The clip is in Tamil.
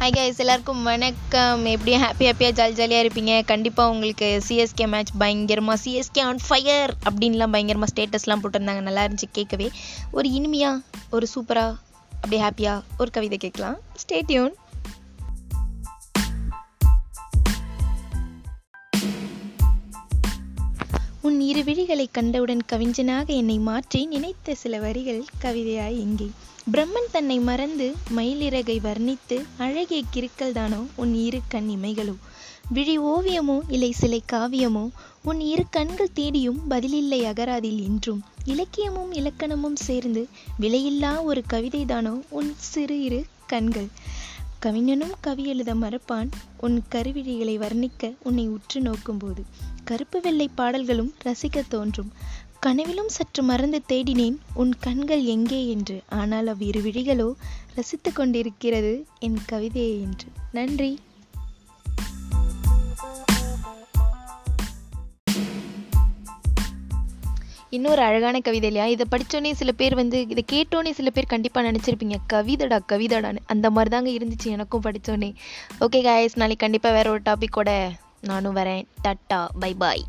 ஹாய் கைஸ் எல்லாருக்கும் வணக்கம். எப்படியும் ஹாப்பி ஹாப்பியாக ஜாலி ஜாலியாக இருப்பீங்க? கண்டிப்பாக உங்களுக்கு சிஎஸ்கே மேட்ச் பயங்கரமாக சிஎஸ்கே ஆன் ஃபயர் அப்படின்லாம் பயங்கரமாக ஸ்டேட்டஸ்லாம் போட்டிருந்தாங்க. நல்லா இருந்துச்சு கேட்கவே. ஒரு இனிமையாக ஒரு சூப்பராக அப்படியே ஹாப்பியாக ஒரு கவிதை கேட்கலாம். ஸ்டேட்யூன் உன் இரு விழிகளை கண்டவுடன் கவிஞனாக என்னை மாற்றி நினைத்த சில வரிகள் கவிதையாய் எங்கே பிரம்மன் தன்னை மறந்து மயிலிறகை வர்ணித்து அழகிய கிறுக்கல் தானோ உன் இரு கண் இமைகளோ விழி ஓவியமோ இல்லை சிலை காவியமோ? உன் இரு கண்கள் தேடியும் பதிலில்லை அகராதில் இன்றும். இலக்கியமும் இலக்கணமும் சேர்ந்து விலையில்லா ஒரு கவிதை தானோ உன் சிறு இரு கண்கள்? கவிஞனும் கவி எழுத மறப்பான். உன் கருவிழிகளை வர்ணிக்க உன்னை உற்று நோக்கும்போது கருப்பு வெள்ளை பாடல்களும் ரசிக்க தோன்றும். கனவிலும் சற்று மறந்து தேடினேன் உன் கண்கள் எங்கே என்று. ஆனால் அவ்விரு விழிகளோ ரசித்து கொண்டிருக்கிறது என் கவிதையை என்று. நன்றி. இன்னொரு அழகான கவிதை இல்லையா? இதை படித்தோன்னே சில பேர் வந்து இதை கேட்டோன்னே சில பேர் கண்டிப்பாக நினச்சிருப்பீங்க. கவிதடா கவிதடான்னு. அந்த மாதிரி தாங்க இருந்துச்சு எனக்கும் படித்தோன்னே ஓகே காய்ஸ் நாளைக்கு கண்டிப்பாக வேற ஒரு டாபிக்கோட நானும் வரேன். Ta-ta bye bye